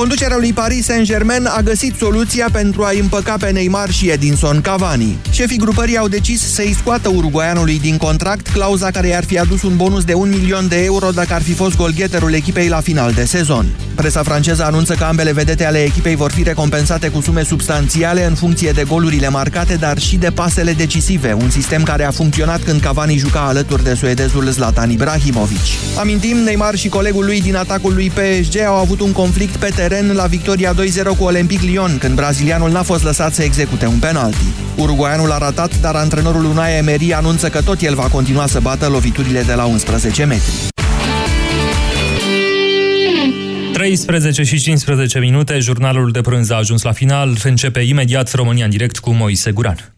Conducerea lui Paris Saint-Germain a găsit soluția pentru a împăca pe Neymar și Edinson Cavani. Șefii grupării au decis să-i scoată uruguaianului din contract clauza care i-ar fi adus un bonus de un milion de euro dacă ar fi fost golgheterul echipei la final de sezon. Presa franceză anunță că ambele vedete ale echipei vor fi recompensate cu sume substanțiale în funcție de golurile marcate, dar și de pasele decisive, un sistem care a funcționat când Cavani juca alături de suedezul Zlatan Ibrahimovic. Amintim, Neymar și colegul lui din atacul lui PSG au avut un conflict pe teren la victoria 2-0 cu Olympic Lyon, când brazilianul n-a fost lăsat să execute un penalti. Uruguaianul a ratat, dar antrenorul Unai Emery anunță că tot el va continua să bată loviturile de la 11 metri. 13 și 15 minute, jurnalul de prânz a ajuns la final. Începe imediat România în direct cu Moise Guran.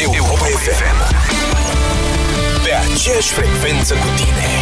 Europa FM Pe aceeași frecvență cu tine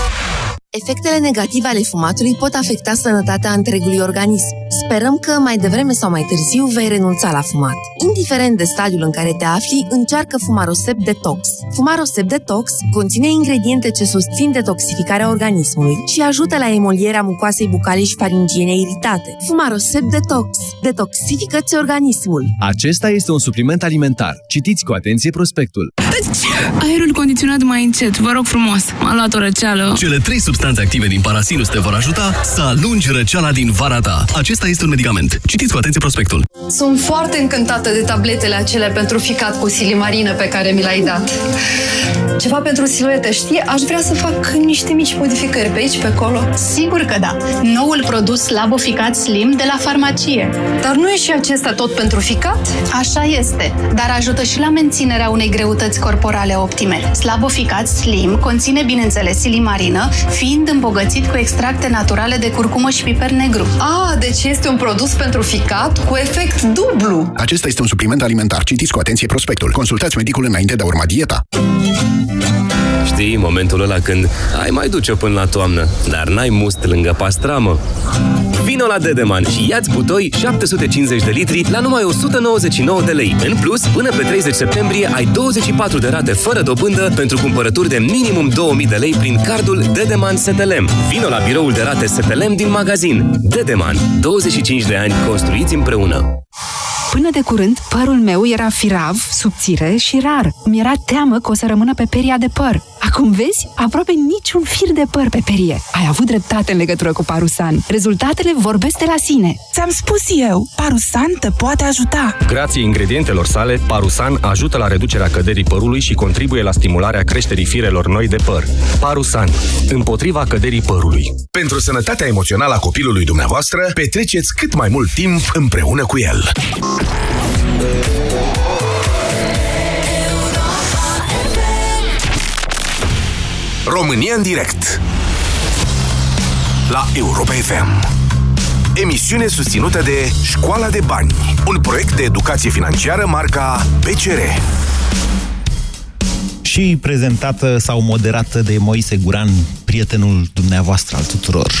Efectele negative ale fumatului pot afecta sănătatea întregului organism. Sperăm că mai devreme sau mai târziu vei renunța la fumat. Indiferent de stadiul în care te afli, încearcă Fumarosep Detox. Fumarosep Detox conține ingrediente ce susțin detoxificarea organismului și ajută la emolierea mucoasei bucale și faringiene iritate. Fumarosep Detox. Detoxifică-ți organismul. Acesta este un supliment alimentar. Citiți cu atenție prospectul. Aerul condiționat mai încet, vă rog frumos. M-a luat o răceală. Cele trei substanțe active din Parasinus te vor ajuta să alungi răceala din vara ta. Acesta este un medicament. Citiți cu atenție prospectul. Sunt foarte încântată de tabletele acelea pentru ficat cu silimarină pe care mi l-ai dat. Ceva pentru siluete, știi? Aș vrea să fac niște mici modificări pe aici, pe acolo. Sigur că da. Noul produs Laboficat Slim de la farmacie. Dar nu e și acesta tot pentru ficat? Așa este, dar ajută și la menținerea unei greutăți corporale optime. Slaboficat Slim conține, bineînțeles, silimarină, fiind îmbogățit cu extracte naturale de curcumă și piper negru. Ah, deci este un produs pentru ficat cu efect dublu. Acesta este un supliment alimentar. Citiți cu atenție prospectul. Consultați medicul înainte de a urma dieta. Știi, momentul ăla când ai mai duce până la toamnă, dar n-ai must lângă pastramă. Vino la Dedeman și ia-ți butoi 750 de litri la numai 199 de lei. În plus, până pe 30 septembrie ai 24 de rate fără dobândă pentru cumpărături de minimum 2000 de lei prin cardul Dedeman STLM. Vino la biroul de rate STLM din magazin. Dedeman. 25 de ani construiți împreună. Până de curând, părul meu era firav, subțire și rar. Mi-era teamă că o să rămână pe peria de păr. Acum vezi? Aproape niciun fir de păr pe perie. Ai avut dreptate în legătură cu Parusan. Rezultatele vorbesc de la sine. Ți-am spus eu, Parusan te poate ajuta. Grație ingredientelor sale, Parusan ajută la reducerea căderii părului și contribuie la stimularea creșterii firelor noi de păr. Parusan. Împotriva căderii părului. Pentru sănătatea emoțională a copilului dumneavoastră, petreceți cât mai mult timp împreună cu el. România în direct. La Europa FM Emisiune susținută de Școala de Bani Un proiect de educație financiară marca PCR și prezentată sau moderată de Moise Guran, prietenul dumneavoastră al tuturor.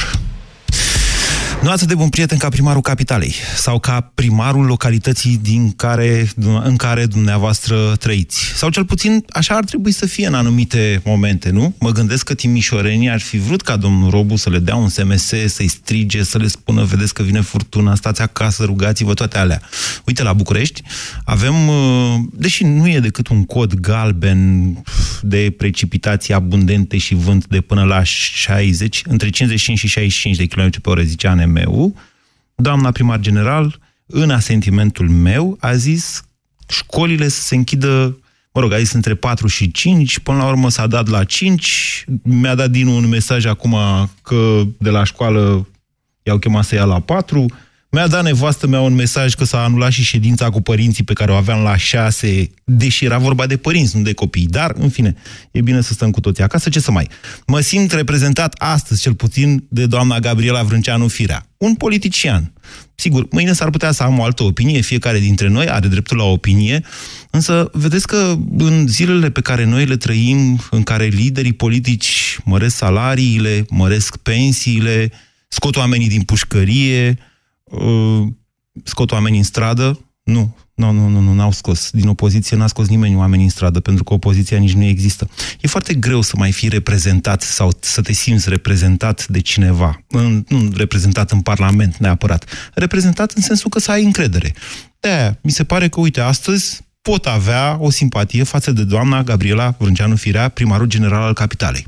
Nu atât de bun prieten ca primarul capitalei sau ca primarul localității din care, în care dumneavoastră trăiți. Sau cel puțin așa ar trebui să fie în anumite momente, nu? Mă gândesc că timișorenii ar fi vrut ca domnul Robu să le dea un SMS, să-i strige, să le spună, vedeți că vine furtuna, stați acasă, rugați-vă, toate alea. Uite, la București avem, uh, deși nu e decât un cod galben de precipitații abundente și vânt de până la 60, între 55 și 65 de km pe oră, zicea ANM, meu, doamna primar general, în asentimentul meu, a zis școlile să se închidă, mă rog, a zis între 4 și 5, până la urmă s-a dat la 5, mi-a dat din un mesaj acum că de la școală i-au chemat să ia la 4, Mi-a dat nevastă mea un mesaj că s-a anulat și ședința cu părinții pe care o aveam la șase, deși era vorba de părinți, nu de copii. Dar, în fine, e bine să stăm cu toții acasă. Ce să mai? Mă simt reprezentat astăzi, cel puțin, de doamna Gabriela Vrânceanu Firea. Un politician. Sigur, mâine s-ar putea să am o altă opinie, fiecare dintre noi are dreptul la opinie, însă vedeți că în zilele pe care noi le trăim, în care liderii politici măresc salariile, măresc pensiile, scot oamenii din pușcărie, uh, scot oamenii în stradă. Nu, nu, nu, nu, nu, n-au scos. Din opoziție n-a scos nimeni oamenii în stradă, pentru că opoziția nici nu există. E foarte greu să mai fii reprezentat sau să te simți reprezentat de cineva. În, nu reprezentat în Parlament neapărat. Reprezentat în sensul că să ai încredere. de mi se pare că, uite, astăzi pot avea o simpatie față de doamna Gabriela Vrânceanu Firea, primarul general al Capitalei.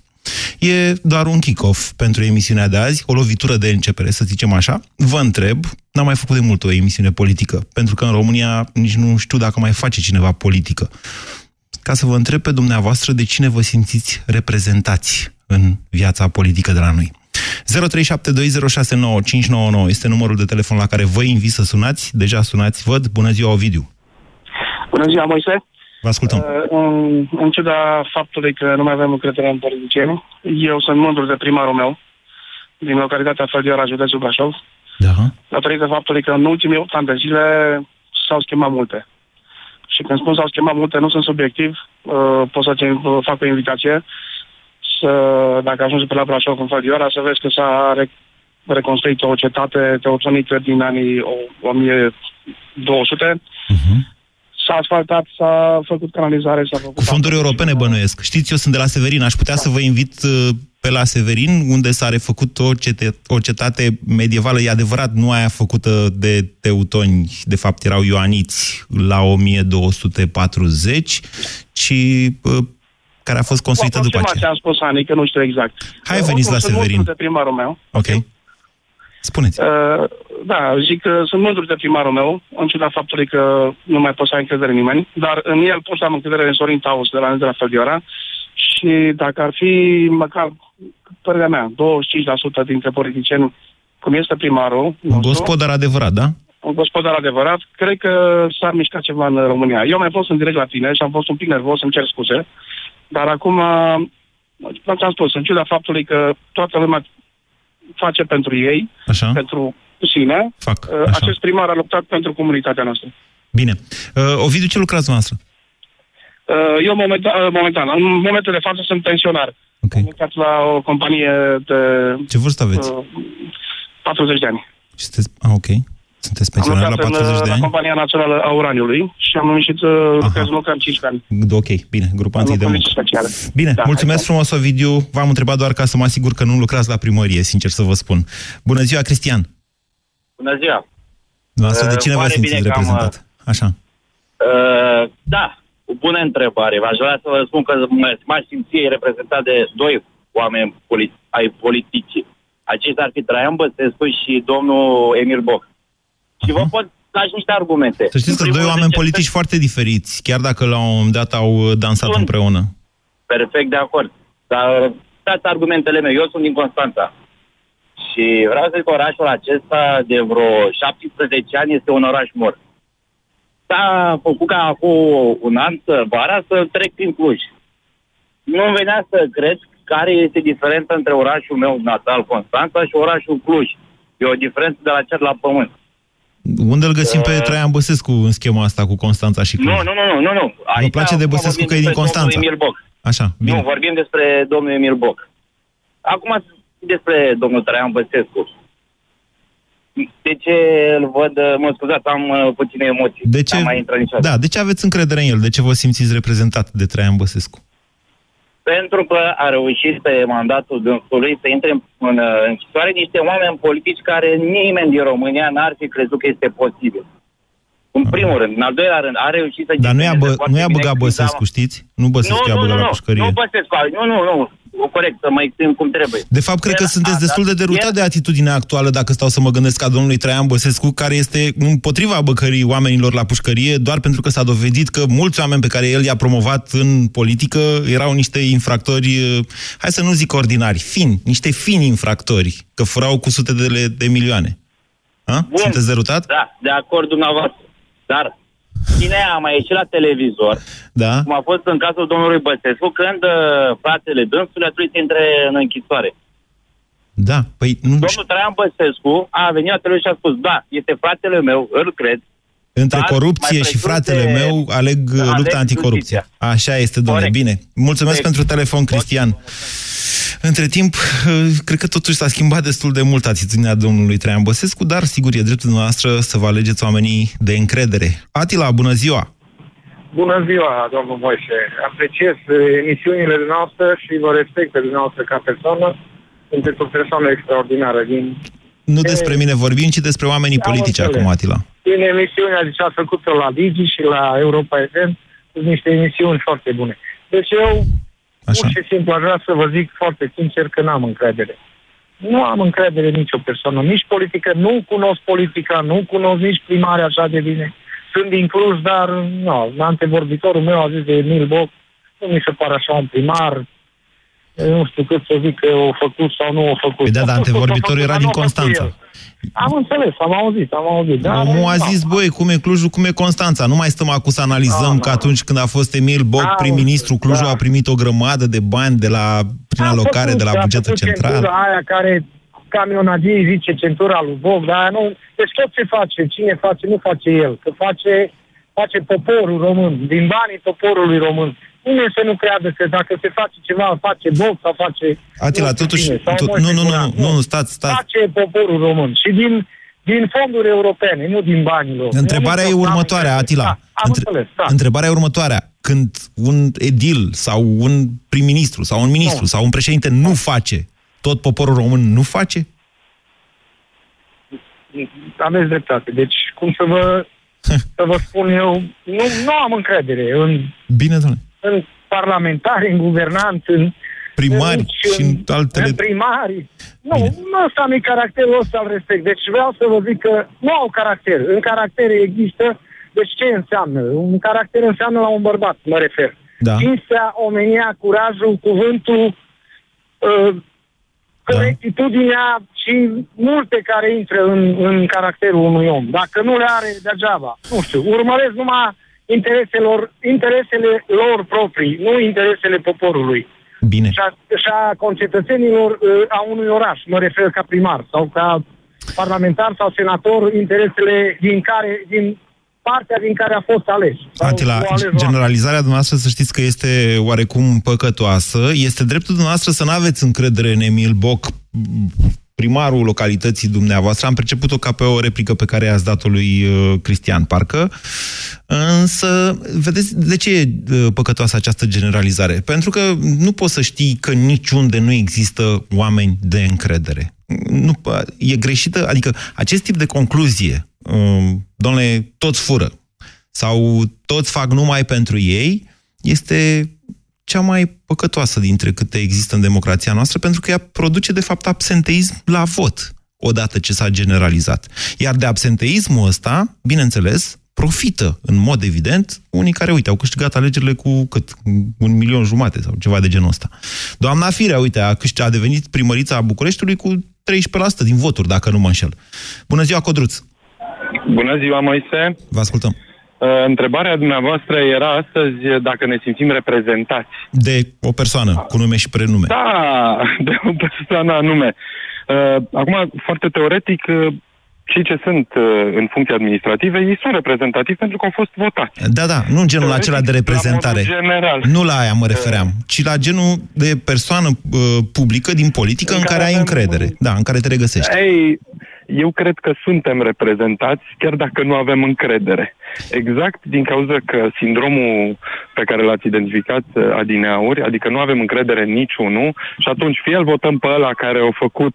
E doar un kick-off pentru emisiunea de azi, o lovitură de începere, să zicem așa. Vă întreb, n-am mai făcut de mult o emisiune politică, pentru că în România nici nu știu dacă mai face cineva politică. Ca să vă întreb pe dumneavoastră de cine vă simțiți reprezentați în viața politică de la noi. 0372069599 este numărul de telefon la care vă invit să sunați. Deja sunați, văd. Bună ziua, Ovidiu! Bună ziua, Moise! Vă ascultăm. Uh, în, în ciuda faptului că nu mai avem încredere în politicieni, eu sunt mândru de primarul meu din localitatea Făldioara, județul Brașov, da. datorită faptului că în ultimii 8 ani de zile s-au schimbat multe. Și când spun s-au schimbat multe, nu sunt subiectiv, uh, pot să-ți fac o invitație să, dacă ajungi pe la Brașov în Făldioara, să vezi că s-a re- reconstruit o cetate teotonică din anii 1200, uh-huh s-a asfaltat, s-a făcut canalizare, s-a făcut... Cu fonduri europene bănuiesc. Știți, eu sunt de la Severin, aș putea da. să vă invit uh, pe la Severin, unde s-a refăcut o, cete- o cetate medievală, e adevărat, nu aia făcută de teutoni, de fapt erau ioaniți la 1240, ci uh, care a fost construită după aceea. ce am spus, Ani, că nu știu exact. Hai, veniți la Severin. de primarul meu. Ok. Spuneți. Uh, da, zic că sunt mândru de primarul meu, în ciuda faptului că nu mai pot să ai încredere în nimeni, dar în el pot să am încredere în Sorin Taus de la de la Feldiora și dacă ar fi măcar, părerea mea, 25% dintre politicieni, cum este primarul... Un gospodar adevărat, da? Un gospodar adevărat, cred că s-ar mișca ceva în România. Eu mai fost în direct la tine și am fost un pic nervos, îmi cer scuze, dar acum, am spus, în ciuda faptului că toată lumea face pentru ei, Așa. pentru sine. Fac. Uh, Așa. Acest primar a luptat pentru comunitatea noastră. Bine. Uh, Ovidiu, ce lucrați noastră? Uh, eu momentan, uh, momentan, în momentul de față sunt pensionar. Okay. Am lucrat la o companie de... Ce vârstă aveți? Uh, 40 de ani. Și sunteți... Ah, ok. Sunteți pensionar la 40 în, de ani? la compania națională a uraniului și am numit uh, lucrez în cam 5 ani. Ok, bine, grupanții de muncă. Speciale. Bine, da, mulțumesc exact. frumos, Ovidiu. V-am întrebat doar ca să mă asigur că nu lucrați la primărie, sincer să vă spun. Bună ziua, Cristian! Bună ziua! Noastră, de cine vă simțiți reprezentat? Am, Așa. Uh, da, o bună întrebare. V-aș vrea să vă spun că m-aș simți reprezentat de doi oameni politi- ai politicii. Aceștia ar fi Traian Băsescu și domnul Emil Boc. Și vă pot da și niște argumente. Să știți că doi oameni politici foarte diferiți, chiar dacă la un moment dat au dansat sunt împreună. Perfect de acord. Dar dați argumentele mele. Eu sunt din Constanța. Și vreau să zic că orașul acesta de vreo 17 ani este un oraș mort. S-a făcut ca acum un an, să, vara, să trec prin Cluj. Nu venea să cred care este diferența între orașul meu natal, Constanța, și orașul Cluj. E o diferență de la cer la pământ. Unde îl găsim uh, pe Traian Băsescu în schema asta cu Constanța și Cluj? Nu, nu, nu, nu. nu. Vă place de Băsescu că e din Constanța? Emil Boc. Așa, bine. Nu, vorbim despre domnul Emil Boc. Acum despre domnul Traian Băsescu. De ce îl văd, mă scuzați, am uh, puține emoții. De ce? Am mai intrat niciodată. Da, de ce aveți încredere în el? De ce vă simțiți reprezentat de Traian Băsescu? Pentru că a reușit pe mandatul dânsului să intre în, în închisoare niște oameni politici care nimeni din România n-ar fi crezut că este posibil. În primul rând. În al doilea rând, a reușit să... Dar nu i-a, bă, nu i-a băgat Băsescu, știți? Nu Băsescu i-a băgat nu, la pușcărie. Nu, Băsescu, nu, nu, nu. Corect, să mă exprim cum trebuie. De fapt, cred că sunteți destul de derutat de atitudinea actuală, dacă stau să mă gândesc ca domnului Traian Băsescu, care este împotriva băcării oamenilor la pușcărie, doar pentru că s-a dovedit că mulți oameni pe care el i-a promovat în politică erau niște infractori, hai să nu zic ordinari, fini, niște fini infractori, că furau cu sute de, de milioane. A? Bun. Sunteți derutat? Da, de acord dumneavoastră. Dar cine a mai ieșit la televizor, Da. cum a fost în cazul domnului Băsescu, când uh, fratele dânsului a trebuit să intre în închisoare. Da, păi nu... Domnul Traian Băsescu a venit la televizor și a spus, da, este fratele meu, îl cred, Între Dar corupție mai și presus fratele de- meu aleg uh, aleg lupta anticorupție. justiția. Așa este, domnule. Corect. Bine. Mulțumesc Corect. pentru telefon, Cristian. Între timp, uh, cred că totuși s-a schimbat destul de mult atitudinea domnului Traian Băsescu, dar sigur e dreptul noastră să vă alegeți oamenii de încredere. Atila, bună ziua! Bună ziua, domnul Moise. Apreciez eh, emisiunile dumneavoastră și vă respect pe dumneavoastră ca persoană. Sunteți o persoană extraordinară. Din, Nu despre mine vorbim, ci despre oamenii Am politici înțeles. acum, Atila. din emisiunea ce ați făcut-o la Digi și la Europa FM, sunt niște emisiuni foarte bune. Deci eu, Așa. pur și simplu, aș vrea să vă zic foarte sincer că n-am încredere. Nu am încredere în nicio persoană, nici politică, nu cunosc politica, nu cunosc nici primare așa de bine. Sunt din Cluj, dar nu, antevorbitorul meu a zis de Emil Boc, nu mi se pare așa un primar, nu știu cât să zic că o făcut sau nu o făcut. Păi da, dar A făcut, antevorbitorul a era făcut, din dar nu a făcut Constanța. el. Am înțeles, am auzit, am auzit. Dar Omul a da. zis, băi, cum e Clujul, cum e Constanța. Nu mai stăm acum să analizăm că atunci când a fost Emil Boc Da, prim-ministru, Clujul da. a primit o grămadă de bani de la, prin A alocare făcut, de la a bugetul făcut central. Centura aia care camionagii zice centura lui Boc, dar aia nu... Deci tot ce face, cine face, nu face el, că face, face poporul român, din banii poporului român. Nimeni să nu creadă că dacă se face ceva, face Boc sau face... Atila, nu știu totuși, cine, sau tu, Moise nu, nu, nu, Guran. nu, nu, stați, stați. Face poporul român și din, din fonduri europene, nu din banii lor. Întrebarea Eu e nu- următoarea, am Atila. Da, am Între- înțeles, da. Întrebarea e următoarea. Când un edil sau un prim-ministru sau un ministru Nu. sau un președinte nu face, tot poporul român nu face? aveți dreptate. Deci, cum să vă, să vă spun eu, nu, nu am încredere în, Bine, doamne. în parlamentari, în guvernanți, în Primari nici și în altele. În primari. Nu, nu ăsta mi caracterul ăsta îl respect. Deci vreau să vă zic că nu au caracter. În caractere există. Deci ce înseamnă? Un caracter înseamnă la un bărbat, mă refer. Da. Cinstea, omenia, curajul, cuvântul, uh, corectitudinea și multe care intră în, în caracterul unui om. Dacă nu le are degeaba, nu știu, urmăresc numai intereselor, interesele lor proprii, nu interesele poporului. Bine. Și a, și a concetățenilor uh, a unui oraș, mă refer ca primar sau ca parlamentar sau senator, interesele din care, din partea din care a fost ales. Sau Atila, au ales oameni. generalizarea dumneavoastră să știți că este oarecum păcătoasă. Este dreptul dumneavoastră să nu aveți încredere în Emil Boc, primarul localității dumneavoastră. Am perceput-o ca pe o replică pe care i-ați dat-o lui uh, Cristian Parcă. Însă, vedeți, de ce e uh, păcătoasă această generalizare? Pentru că nu poți să știi că niciunde nu există oameni de încredere. Nu, e greșită, adică acest tip de concluzie, um, domnule, toți fură, sau toți fac numai pentru ei, este cea mai păcătoasă dintre câte există în democrația noastră, pentru că ea produce, de fapt, absenteism la vot, odată ce s-a generalizat. Iar de absenteismul ăsta, bineînțeles, profită, în mod evident, unii care, uite, au câștigat alegerile cu cât? Un milion jumate sau ceva de genul ăsta. Doamna Firea, uite, a, câștig, a devenit primărița a Bucureștiului cu 13% din voturi, dacă nu mă înșel. Bună ziua, Codruț! Bună ziua, Moise. Vă ascultăm. Uh, Întrebarea dumneavoastră era astăzi dacă ne simțim reprezentați. De o persoană, cu nume și prenume. Da, de o persoană anume. Uh, Acum, foarte teoretic, uh, cei ce sunt uh, în funcții administrative, ei sunt reprezentativi pentru că au fost votați. Da, da, nu în genul Teoretic, acela de reprezentare. la modul general. Nu la aia mă refeream, ci la genul de persoană uh, publică din politică în, În care, care ai avem- încredere. Da, în care te regăsești. Ei, eu cred că suntem reprezentați, chiar dacă nu avem încredere. Exact din cauza că sindromul pe care l-ați identificat uh, adineauri, adică nu avem încredere în niciunul și atunci fie îl votăm pe ăla care au făcut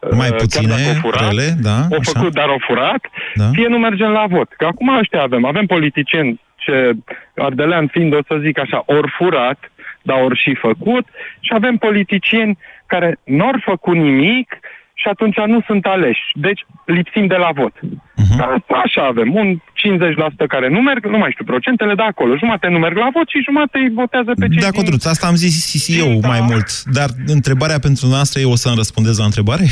uh, Mai chiar puține, dacă au furat, rele, da, au așa. făcut, dar au furat, Da. fie nu mergem la vot. Că acum ăștia avem. Avem politicieni ce, ardelean fiind, o să zic așa, ori furat, dar ori și făcut, și avem politicieni care nu au făcut nimic și atunci nu sunt aleși. Deci lipsim de la vot. Mhm. Uh-huh. Așa avem. Un 50% care nu merg, nu mai știu procentele de acolo. Jumate nu merg la vot și jumate îi votează pe cei Da, din- Codruț, asta am zis și eu mai mult. Dar întrebarea pentru noastră e, o să-mi răspundeți la întrebare?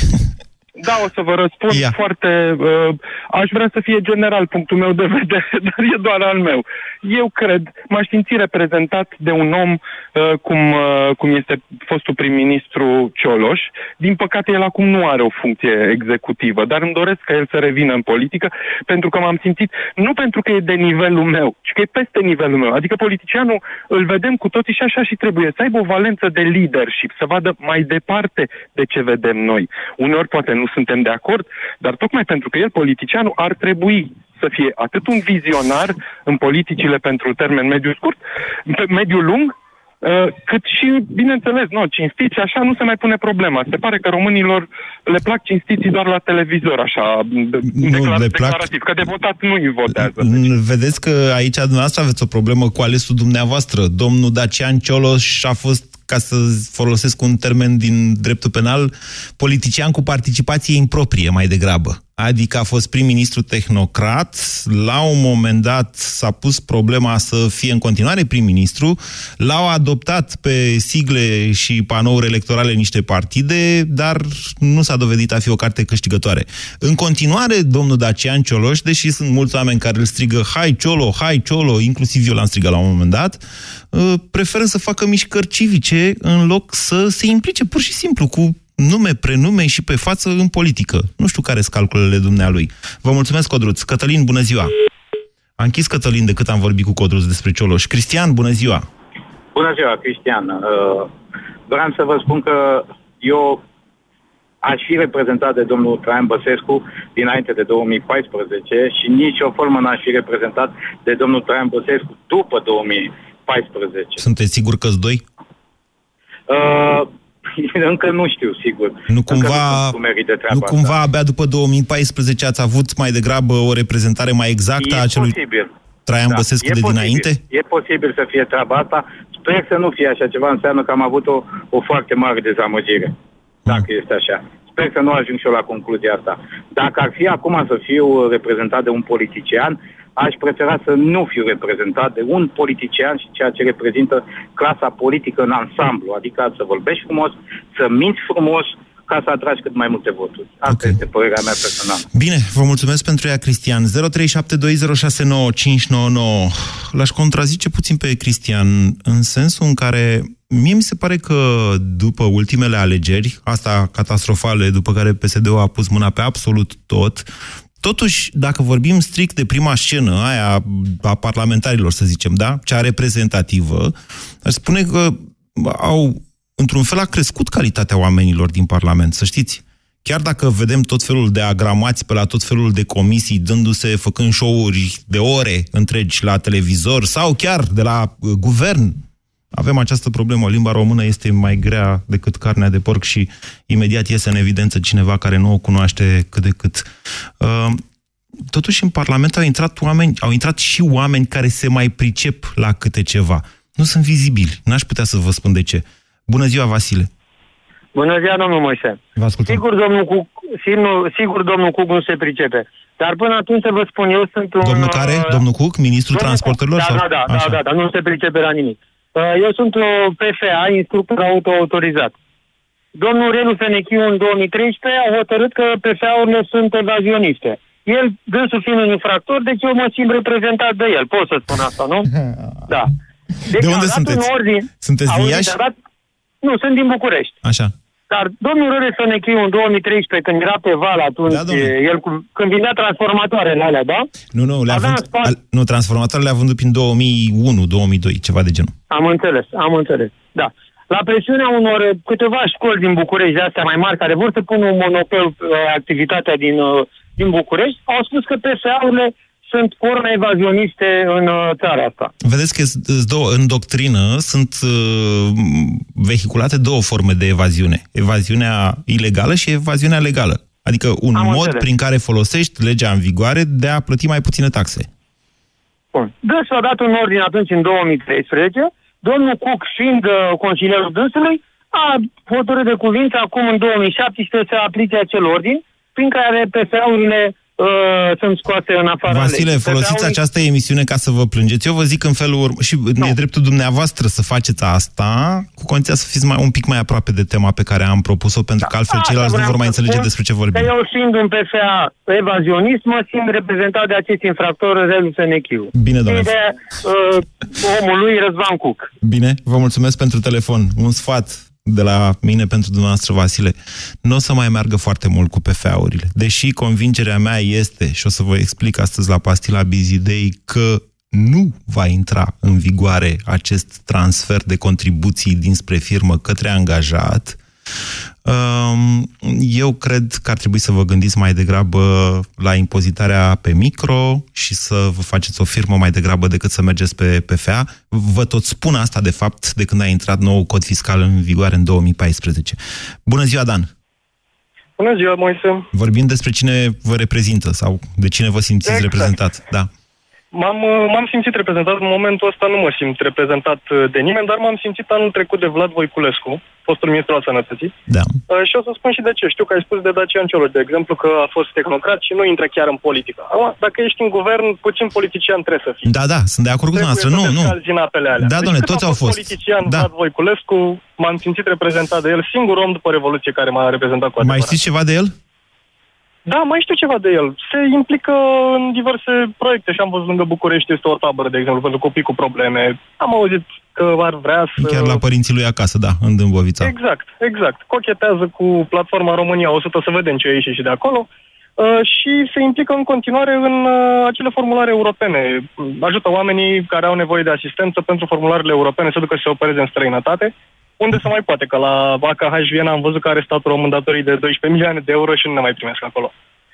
Da, o să vă răspund Ia. foarte... Uh, aș vrea să fie general punctul meu de vedere, dar e doar al meu. Eu cred, m-aș simți reprezentat de un om uh, cum, uh, cum este fostul prim-ministru Cioloș. Din păcate, el acum nu are o funcție executivă, dar îmi doresc ca el să revină în politică, pentru că m-am simțit, nu pentru că e de nivelul meu, ci că e peste nivelul meu. Adică politicianul îl vedem cu toții și așa și trebuie să aibă o valență de leadership, să vadă mai departe de ce vedem noi. Uneori poate nu suntem de acord, dar tocmai pentru că el, politicianul, ar trebui să fie atât un vizionar în politicile pentru termen mediu scurt, pe mediu lung, uh, cât și, bineînțeles, nu, cinstiți, așa nu se mai pune problema. Se pare că românilor le plac cinstiții doar la televizor, așa, de- declar- le plac. declarativ, că de votat nu îi votează. N- Vedeți că aici dumneavoastră aveți o problemă cu alesul dumneavoastră. Domnul Dacian Cioloș a fost, ca să folosesc un termen din dreptul penal, politician cu participație improprie mai degrabă. Adică a fost prim-ministru tehnocrat, la un moment dat s-a pus problema să fie în continuare prim-ministru, l-au adoptat pe sigle și panouri electorale niște partide, dar nu s-a dovedit a fi o carte câștigătoare. În continuare, domnul Dacian Cioloș, deși sunt mulți oameni care îl strigă hai Ciolo, hai Ciolo, inclusiv eu l-am strigat la un moment dat, uh, preferă să facă mișcări civice în loc să se implice pur și simplu cu nume, prenume și pe față în politică. Nu știu care sunt calculele dumnealui. Vă mulțumesc, Codruț. Cătălin, bună ziua! A închis Cătălin de cât am vorbit cu Codruț despre Cioloș. Cristian, bună ziua! Bună ziua, Cristian. Uh, Vreau să vă spun că eu aș fi reprezentat de domnul Traian Băsescu dinainte de 2014 și nicio formă n-aș fi reprezentat de domnul Traian Băsescu după 2014. Sunteți sigur că doi? Uh, încă nu știu, sigur. Nu Încă cumva, nu sunt cu merit de treaba nu cumva abia după 2014 ați avut mai degrabă o reprezentare mai exactă E a acelui posibil. Traian Da, Băsescu e de posibil. dinainte? E posibil să fie treaba asta. Sper să nu fie așa ceva. Înseamnă că am avut o, o foarte mare dezamăgire. Dacă este așa. Sper să nu ajung și eu la concluzia asta. Dacă ar fi acum să fiu reprezentat de un politician, aș prefera să nu fiu reprezentat de un politician și ceea ce reprezintă clasa politică în ansamblu. Adică să vorbești frumos, să minți frumos, ca să atragi cât mai multe voturi. Asta okay. este părerea mea personală. Bine, vă mulțumesc pentru ea, Cristian. 0372069599. L-aș contrazice puțin pe Cristian în sensul în care mie mi se pare că după ultimele alegeri, asta catastrofale, după care PSD-ul a pus mâna pe absolut tot, Totuși, dacă vorbim strict de prima scenă, aia a parlamentarilor, să zicem, da? Cea reprezentativă, aș spune că au, într-un fel, a crescut calitatea oamenilor din Parlament, să știți. Chiar dacă vedem tot felul de agramați pe la tot felul de comisii, dându-se, făcând show-uri de ore întregi la televizor sau chiar de la uh, guvern, avem această problemă. Limba română este mai grea decât carnea de porc și imediat iese în evidență cineva care nu o cunoaște cât de cât. Uh, Totuși, în Parlament au intrat oameni, au intrat și oameni care se mai pricep la câte ceva. Nu sunt vizibili. N-aș putea să vă spun de ce. Bună ziua, Vasile! Bună ziua, domnul Moise. Vă ascultăm. Sigur, domnul Cuc, sigur, sigur, domnul Cuc nu se pricepe. Dar până atunci să vă spun, eu sunt un... Domnul care? uh, Domnul Cuc, ministrul domnul transporturilor? Cuc. Da, sau? da, da, da, Așa. da, da, nu se pricepe la nimic. Uh, Eu sunt o PFA, instructor auto-autorizat. Domnul Relu Fenechiu în 2013 a hotărât că PFA-urile sunt evazioniste. El, dânsul fiind un infractor, deci eu mă simt reprezentat de el. Pot să spun asta, nu? Da. Deci De unde a dat sunteți? Un ordin, Sunteți din Auziți, Iași? a Dat, nu, sunt din București. Așa. Dar domnul Rele Fenechiu în 2013, când era pe val atunci, Da, domnule. el cu, când vindea transformatoarele alea, da? Nu, nu, le-a Avea vândut, în spate- al, nu, transformatoarele le-a vândut prin 2001-2002, ceva de genul. Am înțeles, am înțeles. Da. La presiunea unor uh, câteva școli din București, de astea mai mari, care vor să pună un monopol pe activitatea din, uh, din București, au spus că PSA-urile sunt forme evazioniste în uh, țara asta. Vedeți că s- s- două, în doctrină sunt uh, vehiculate două forme de evaziune. Evaziunea ilegală și evaziunea legală. Adică un Am mod înțeles. prin care folosești legea în vigoare de a plăti mai puține taxe. Bun. Dânsul a dat un ordin atunci în 2013, domnul Cook fiind uh, consilierul dânsului, a hotărât de cuvință acum în 2017 să aplice acel ordin prin care PSA-urile uh, sunt scoase în afara Vasile, legii. folosiți PFA-ul această emisiune ca să vă plângeți. Eu vă zic în felul urmă, și e dreptul dumneavoastră să faceți asta, cu condiția să fiți mai, un pic mai aproape de tema pe care am propus-o, pentru că altfel Asta ceilalți nu vreau vor mai să înțelege spun, despre ce vorbim. Că eu fiind un PFA evazionist, mă simt reprezentat de acest infractor, Relu Senechiu. Bine, domnule. Și de uh, omul lui Răzvan Cuc. Bine, vă mulțumesc pentru telefon. Un sfat de la mine pentru dumneavoastră, Vasile. Nu o să mai meargă foarte mult cu PFA-urile. Deși convingerea mea este, și o să vă explic astăzi la Pastila Bizidei, că nu va intra în vigoare acest transfer de contribuții dinspre firmă către angajat, Um, Eu cred că ar trebui să vă gândiți mai degrabă la impozitarea pe micro și să vă faceți o firmă mai degrabă decât să mergeți pe PFA. Vă tot spun asta, de fapt, de când a intrat nou cod fiscal în vigoare în 2014. Bună ziua, Dan! Bună ziua, Moise. Vorbim despre cine vă reprezintă sau de cine vă simțiți Exact. reprezentat. Da. M-am, uh, m-am simțit reprezentat, în momentul ăsta nu mă simt reprezentat uh, de nimeni, dar m-am simțit anul trecut de Vlad Voiculescu, fostul ministru al sănătății. Da. Uh, și o să spun și de ce. Știu că ai spus de Dacian Cioloș, de exemplu, că a fost tehnocrat și nu intră chiar în politică. Acum, dacă ești în guvern, puțin politician trebuie să fii. Da, da, sunt de acord cu dumneavoastră. Nu, Trebuie nu. să te scalzi în apele alea. Da, Deci, doamne, cât toți a au fost. politician Da. Vlad Voiculescu, m-am simțit reprezentat de el, singur om după Revoluție care m-a reprezentat cu Mai adevărat. știți ceva de el? Da, mai știu ceva de el. Se implică în diverse proiecte și am văzut lângă București este o tabără, de exemplu, pentru copii cu probleme. Am auzit că ar vrea să... Chiar la părinții lui acasă, da, în Dâmbovița. Exact, exact. Cochetează cu platforma România 100, să vedem ce a ieșit și de acolo. Uh, și se implică în continuare în uh, acele formulare europene. Ajută oamenii care au nevoie de asistență pentru formularele europene să ducă să se opereze în străinătate, unde se mai poate, că la AKH Viena am văzut că are statul român datorii de 12 milioane de euro și nu ne mai primesc acolo.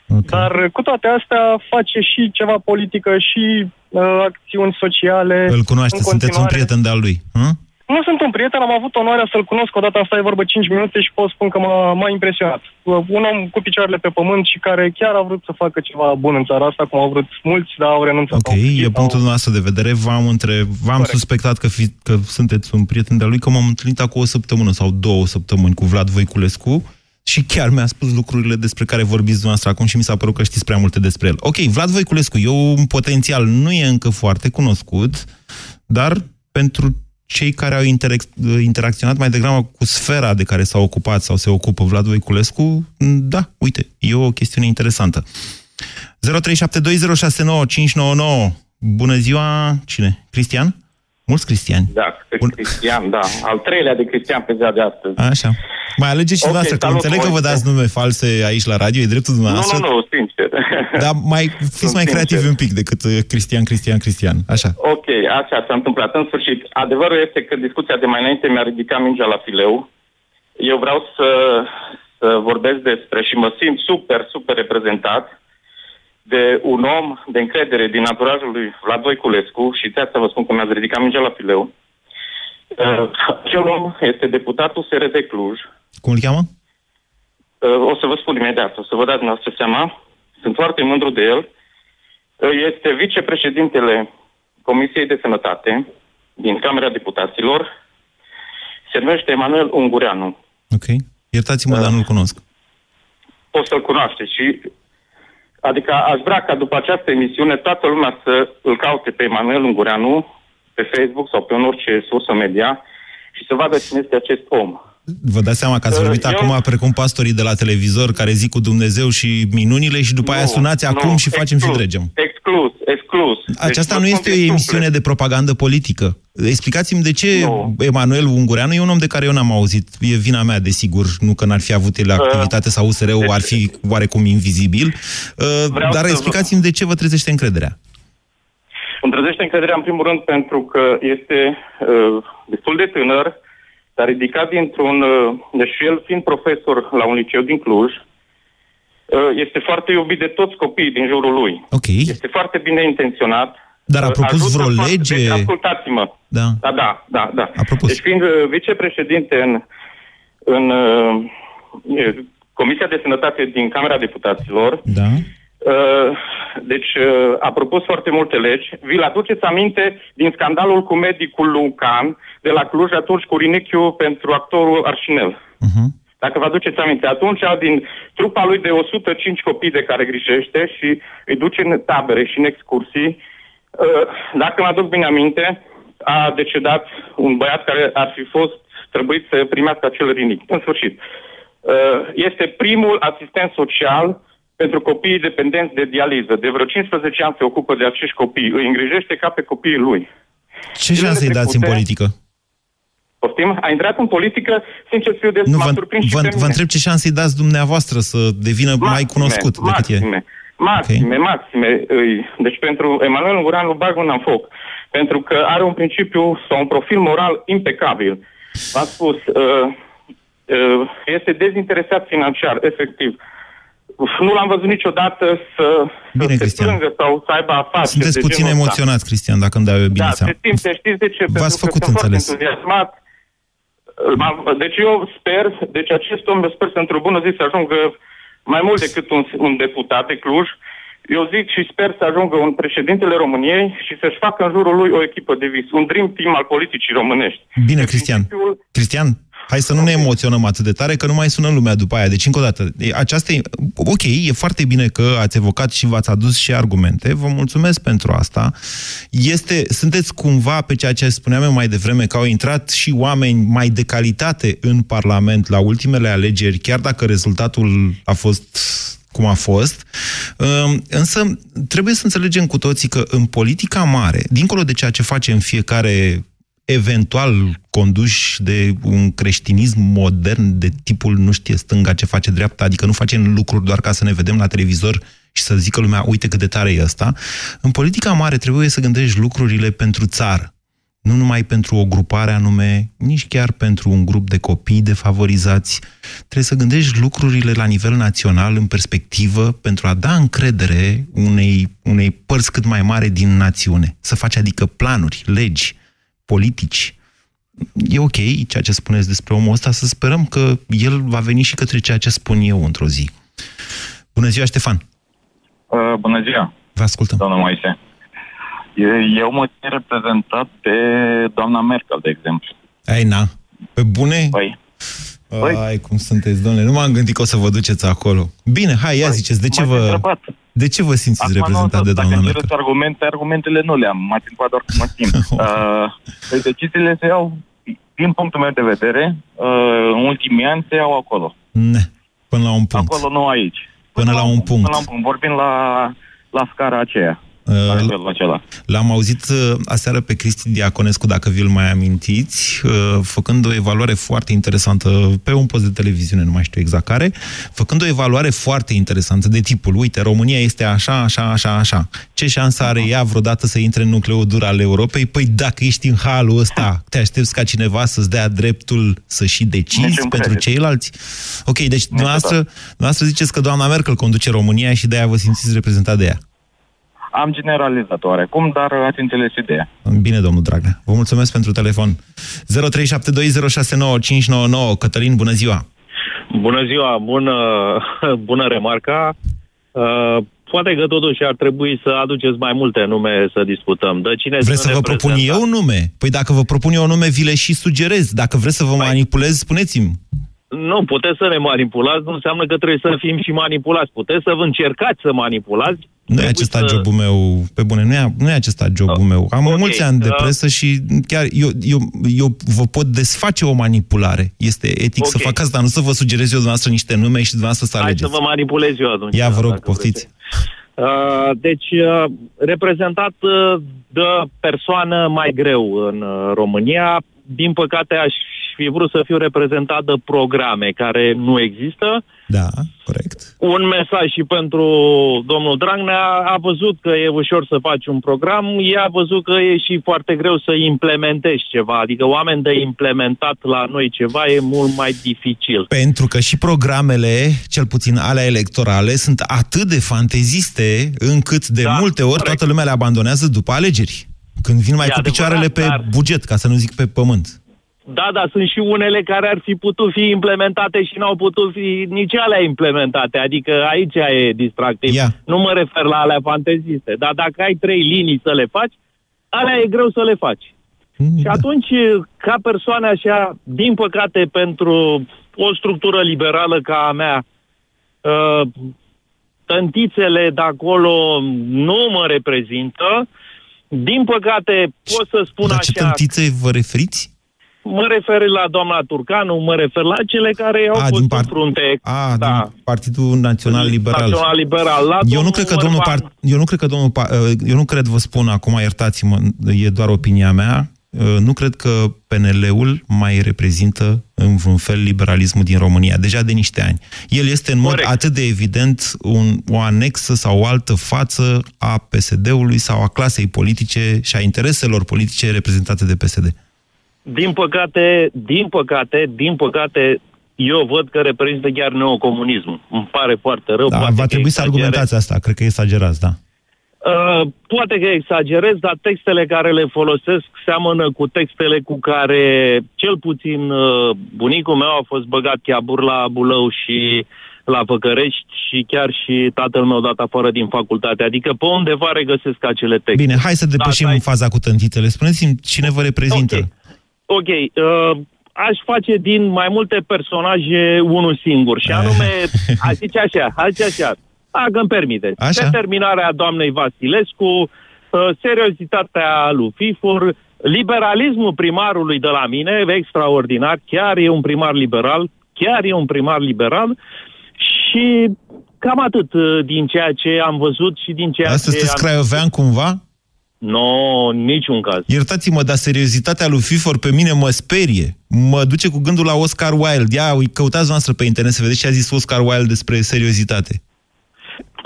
Okay. Dar uh, cu toate astea face și ceva politică și uh, acțiuni sociale. Îl cunoaște, în sunteți un continuare. prieten de-al lui. Hă? Nu sunt un prieten, am avut onoarea să-l cunosc odată, asta e vorbă 5 minute și pot spun că m-a, m-a impresionat. Un om cu picioarele pe pământ și care chiar a vrut să facă ceva bun în țara asta, cum au vrut mulți, dar au renunțat. Ok, e punctul dumneavoastră de vedere. V-am, între... V-am suspectat că, fi... că sunteți un prieten de-al lui, că m-am întâlnit acum o săptămână sau două săptămâni cu Vlad Voiculescu și chiar mi-a spus lucrurile despre care vorbiți dumneavoastră acum și mi s-a părut că știți prea multe despre el. Ok, Vlad Voiculescu e un potențial, nu e încă foarte cunoscut, dar pentru cei care au interac- interacționat mai degrabă cu sfera de care s-a ocupat sau se ocupă Vlad Voiculescu, da, uite, e o chestiune interesantă. 0372069599. Bună ziua, cine? Cristian? Mulți Cristiani. Da, Cristian, da. Al treilea de Cristian pe ziua de astăzi. Așa. Mai alegeți și Ok, dumneavoastră, că salut, înțeleg că vă Moise. dați nume false aici la radio, e dreptul Nu, dumneavoastră. nu, nu, sincer. Dar mai fiți Sunt mai sincer. creativi un pic decât uh, Cristian, Cristian, Cristian. Așa. Ok, așa s-a întâmplat. În sfârșit, adevărul este că discuția de mai înainte mi-a ridicat mingea la fileu. Eu vreau să, să vorbesc despre și mă simt super, super reprezentat de un om de încredere din anturajul lui Vlad Voiculescu și de asta vă spun că mi-a ridicat mingea la fileu. Uh, Acel om este deputatul SRD Cluj. Cum îl cheamă? Uh, O să vă spun imediat, o să vă dați dumneavoastră seama. Sunt foarte mândru de el. Uh, Este vicepreședintele Comisiei de Sănătate din Camera Deputaților. Se numește Emanuel Ungureanu. Ok. Iertați-mă, dar nu-l cunosc. O să-l cunoaște și adică aș vrea ca după această emisiune toată lumea să îl caute pe Emanuel Ungureanu pe Facebook sau pe orice sursă media și să vadă cine este acest om. Vă dați seama că ați Uh, vorbit eu- acum precum pastorii de la televizor care zic cu Dumnezeu și minunile și după aia Nu, sunați nu, acum și facem și exclus, dregem. Exclus, exclus. Aceasta Deci, nu vă este o spun din emisiune de propagandă politică. Explicați-mi de ce Emanuel Ungureanu e un om de care eu n-am auzit. E vina mea, desigur, nu că n-ar fi avut el activitate sau USR-ul ar fi oarecum invizibil. Uh, Vreau Dar să- explicați-mi de ce vă trezește încrederea. Îmi trezește încrederea în primul rând pentru că este uh, destul de tânăr, s-a ridicat dintr-un, uh, deci el fiind profesor la un liceu din Cluj, uh, este foarte iubit de toți copiii din jurul lui. Ok. Este foarte bine intenționat. Dar a Uh, propus ajută vreo foarte- lege? Deci, ascultați-mă. Da. Da, da, da. da. A propus. Deci fiind uh, vicepreședinte în, în uh, e, Comisia de Sănătate din Camera Deputaților, Da. Uh, deci uh, a propus foarte multe legi. Vi-l aduceți aminte din scandalul cu medicul Lucan de la Cluj atunci cu Rinichiu pentru actorul Arșinel. Uh-huh. Dacă vă aduceți aminte, atunci din trupa lui de 105 copii de care grijește și îi duce în tabere și în excursii, uh, dacă mă aduc bine aminte, a decedat un băiat care ar fi fost trebuit să primească acel rinic. În sfârșit, uh, este primul asistent social pentru copiii dependenți de dializă. De vreo 15 ani se ocupă de acești copii, îi îngrijește ca pe copiii lui. Ce șanse îi dați în politică? Poftim? A intrat în politică, sincer să fiu de Nu, m-a vă, surprins și vă, pe vă mine. întreb ce șanse îi dați dumneavoastră să devină mai cunoscut decât e. maxime, Maxime, maxime. îi- Deci pentru Emanuel Ungurean îl bag mâna în foc. Pentru că are un principiu sau un profil moral impecabil. V-am spus, uh, uh, este dezinteresat financiar, efectiv. Uf, Nu l-am văzut niciodată să, Bine, să se Cristian. plângă sau să aibă afaceri Sunteți de puțin genul ăsta. emoționat, Cristian, dacă îmi dau eu bine Da, seama. se simte, știți de ce? V-ați Pentru făcut că sunt foarte înțeles. entuziasmat. M-am- Deci eu sper, deci acest om, eu sper să într-o bună zi să ajungă mai mult decât un, un deputat de Cluj. Eu zic și sper să ajungă un președintele României și să-și facă în jurul lui o echipă de vis, un dream team al politicii românești. Bine, Cristian. Cristian, hai să nu ne emoționăm atât de tare, că nu mai sună lumea după aia. Deci, încă o dată, e- aceasta e, ok, e foarte bine că ați evocat și v-ați adus și argumente. Vă mulțumesc pentru asta. Este, sunteți cumva pe ceea ce spuneam eu mai devreme, că au intrat și oameni mai de calitate în Parlament la ultimele alegeri, chiar dacă rezultatul a fost cum a fost. Ëm, Însă trebuie să înțelegem cu toții că în politica mare, dincolo de ceea ce face în fiecare eventual conduși de un creștinism modern de tipul nu știe stânga ce face dreapta, adică nu facem lucruri doar ca să ne vedem la televizor și să zică lumea, uite cât de tare e ăsta. În politica mare trebuie să gândești lucrurile pentru țară. Nu numai pentru o grupare anume, nici chiar pentru un grup de copii defavorizați. Trebuie să gândești lucrurile la nivel național, în perspectivă, pentru a da încredere unei, unei părți cât mai mare din națiune. Să faci adică planuri, legi, politici. E ok ceea ce spuneți despre omul ăsta, să sperăm că el va veni și către ceea ce spun eu într-o zi. Bună ziua, Ștefan! Uh, bună ziua! Vă ascultăm. Doamna Moise. E- Eu mă țin reprezentat pe doamna Merkel, de exemplu. Ai, na, pe bune? Păi. Ai, cum sunteți, domnule, nu m-am gândit că o să vă duceți acolo. Bine, hai, ia ziceți, de ce m-ați vă... întrebat. De ce vă simțiți Acum reprezentat nu, de doamna Dacă Merkel? cereți argumente, argumentele nu le-am. M-ați întrebat doar cum mă simt. uh, deci deciziile se iau, din punctul meu de vedere, uh, în ultimii ani se iau acolo. Ne, până la un punct. Acolo, nu aici. Până la un punct. Până la un punct. Vorbim la, la scara aceea. Uh, La nivelul acela. L-am auzit uh, aseară pe Cristi Diaconescu, dacă vi-l mai amintiți, uh, făcând o evaluare foarte interesantă pe un post de televiziune, nu mai știu exact care, făcând o evaluare foarte interesantă de tipul, uite, România este așa, așa, așa, așa. Ce șansă are ea vreodată să intre în nucleul dur al Europei? Păi dacă ești în halul ăsta, te aștepți ca cineva să-ți dea dreptul să și decizi Niciun pentru credit. ceilalți? Ok, deci dumneavoastră, dumneavoastră ziceți că doamna Merkel conduce România și de-aia vă simțiți reprezentat de ea. Am generalizat oarecum, dar ați înțeles ideea. Bine, domnul Dragnea. Vă mulțumesc pentru telefon. 0372069599. Cătălin, bună ziua! Bună ziua, bună, bună remarca. Uh, poate că totuși ar trebui să aduceți mai multe nume să discutăm. De cine Vreți să sunt vă propun reprezentanți? eu nume? Păi dacă vă propun eu nume, vi le și sugerez. Dacă vreți să vă manipulez, spuneți-mi. Nu, puteți să ne manipulați, nu înseamnă că trebuie să fim și manipulați. Puteți să vă încercați să manipulați. Nu e acesta jobul meu, pe bune, nu e, nu e acesta jobul meu. Am Ok, mulți ani de uh, presă și chiar eu, eu, eu vă pot desface o manipulare. Este etic să Ok. fac asta, nu să vă sugerez eu dumneavoastră niște nume și dumneavoastră să Hai alegeți. să vă manipulez eu atunci. Ia, vă rog, dacă poftiți. Uh, deci, uh, reprezentat uh, de persoană mai greu în uh, România. Din păcate, aș fi vrut să fiu reprezentat de programe care nu există. Da, corect. Un mesaj și pentru domnul Dragnea. A văzut că e ușor să faci un program, ea a văzut că e și foarte greu să implementezi ceva. Adică oameni de implementat la noi ceva e mult mai dificil. Pentru că și programele, cel puțin alea electorale, sunt atât de fanteziste încât de da, multe ori toată lumea le abandonează după alegeri. Când vin mai E cu adevărat, picioarele pe dar- buget, ca să nu zic pe pământ. Da, dar sunt și unele care ar fi putut fi implementate și n-au putut fi nici alea implementate. Adică aici e distractiv. Ia. Nu mă refer la alea fanteziste. Dar dacă ai trei linii să le faci, alea e greu să le faci. Mm, Și da. atunci, ca persoane așa, din păcate pentru o structură liberală ca a mea, uh, tăntițele de acolo nu mă reprezintă. Din păcate, pot să spun Dar așa... ce tântițe vă referiți? Mă refer la doamna Turcanu, mă refer la cele care au A, fost din în part- frunte. A, da. din Partidul Național Liberal. Național Liberal. La Eu nu cred că domnul Orban- Par- eu nu cred că domnul Pa- uh, eu nu cred, vă spun acum, iertați-mă, e doar opinia mea. Uh, Nu cred că PNL-ul mai reprezintă în vreun fel liberalismul din România, deja de niște ani. El este în mod Corect. atât de evident un, o anexă sau o altă față a PSD-ului sau a clasei politice și a intereselor politice reprezentate de PSD. Din păcate, din păcate, din păcate, eu văd că reprezintă chiar neocomunismul. Îmi pare foarte rău. Da, poate va că trebui să exagerez. argumentați asta, cred că exagerați, da. Uh, poate că exagerez, dar textele care le folosesc seamănă cu textele cu care, cel puțin, uh, bunicul meu a fost băgat chiabur la Bulău și la Făcărești și chiar și tatăl meu dat afară din facultate. Adică pe undeva regăsesc acele texte. Bine, hai să depășim Da, în faza cu tântițele. Spuneți-mi cine vă reprezintă. Ok, uh, aș face din mai multe personaje unul singur și anume, aș zice așa, aș zice așa, dacă îmi permiteți, Așa. determinarea doamnei Vasilescu, uh, seriozitatea lui Fifor, liberalismul primarului de la mine, extraordinar, chiar e un primar liberal, chiar e un primar liberal și cam atât uh, din ceea ce am văzut și din ceea Asta ce sunteți am... craiovean cumva? Nu, în niciun caz. Iertați-mă, dar seriozitatea lui Fifor pe mine mă sperie. Mă duce cu gândul la Oscar Wilde. Ia, ui, căutați noastră pe internet să vedeți ce a zis Oscar Wilde despre seriozitate.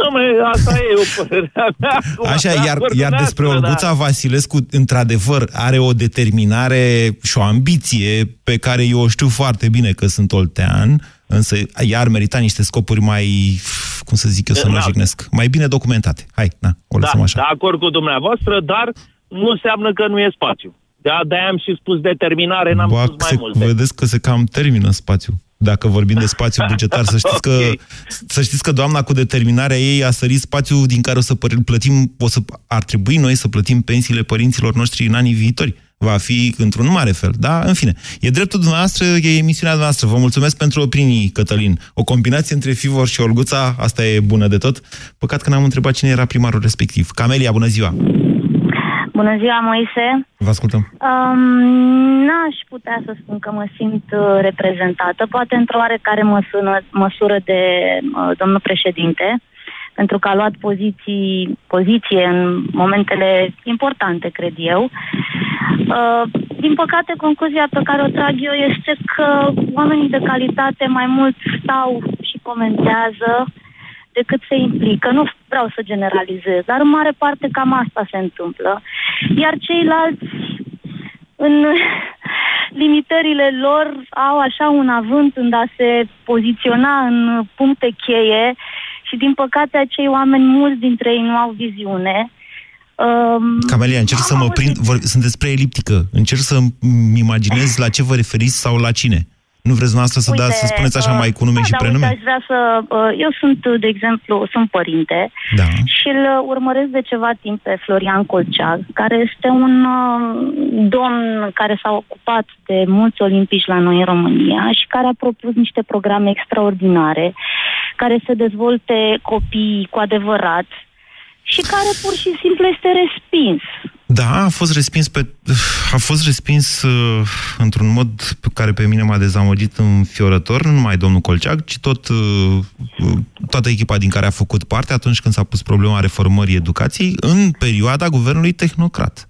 Dom'le, asta e o părerea mea. acum, Așa, de iar, acord cu iar despre dumneavoastră, Olguța da. Vasilescu, într-adevăr, are o determinare și o ambiție pe care eu o știu foarte bine că sunt oltean, însă ea ar merita niște scopuri mai, cum să zic eu, să nu o Da. jignesc, mai bine documentate. Hai, na, o lăsăm da, așa. de acord cu dumneavoastră, dar nu înseamnă că nu e spațiu. De de-aia am și spus determinare, n-am Ba, spus mai se, multe. vedeți că se cam termină spațiu. Dacă vorbim de spațiu bugetar, să știți, că, Ok. să știți că doamna cu determinarea ei a sărit spațiu din care o să păr- plătim, o să, ar trebui noi să plătim pensiile părinților noștri în anii viitori. Va fi într-un mare fel. Da, în fine. E dreptul dumneavoastră, e emisiunea noastră. Vă mulțumesc pentru opinii, Cătălin. O combinație între Fivor și Olguța, asta e bună de tot. Păcat că n-am întrebat cine era primarul respectiv. Camelia, bună ziua! Bună ziua, Moise. Vă ascultăm. Um, n-aș putea să spun că mă simt uh, reprezentată, poate într-o oarecare măsură, măsură de uh, domnul președinte, pentru că a luat poziții, poziție în momentele importante, cred eu. Uh, din păcate, concluzia pe care o trag eu este că oamenii de calitate mai mult stau și comentează decât se implică. Nu vreau să generalizez, dar în mare parte cam asta se întâmplă. Iar ceilalți, în limitările lor, au așa un avânt în a se poziționa în puncte cheie și, din păcate, acei oameni, mulți dintre ei nu au viziune. Um, Camelia, încerc să mă prind, vor, sunteți prea eliptică, încerc să-mi imaginez la ce vă referiți sau la cine. Nu vreți noastră să, da, să spuneți așa uh, mai cu nume da, și da, prenume? Uite, aș vrea să... Uh, eu sunt, de exemplu, sunt părinte Da. și îl urmăresc de ceva timp pe Florian Colceag, care este un uh, domn care s-a ocupat de mulți olimpici la noi în România și care a propus niște programe extraordinare care să dezvolte copiii cu adevărat și care pur și simplu este respins. Da, a fost respins pe, a fost respins uh, într-un mod pe care pe mine m-a dezamăgit înfiorător, nu numai domnul Colceag, ci tot, uh, uh, toată echipa din care a făcut parte atunci când s-a pus problema reformării educației în perioada guvernului tehnocrat.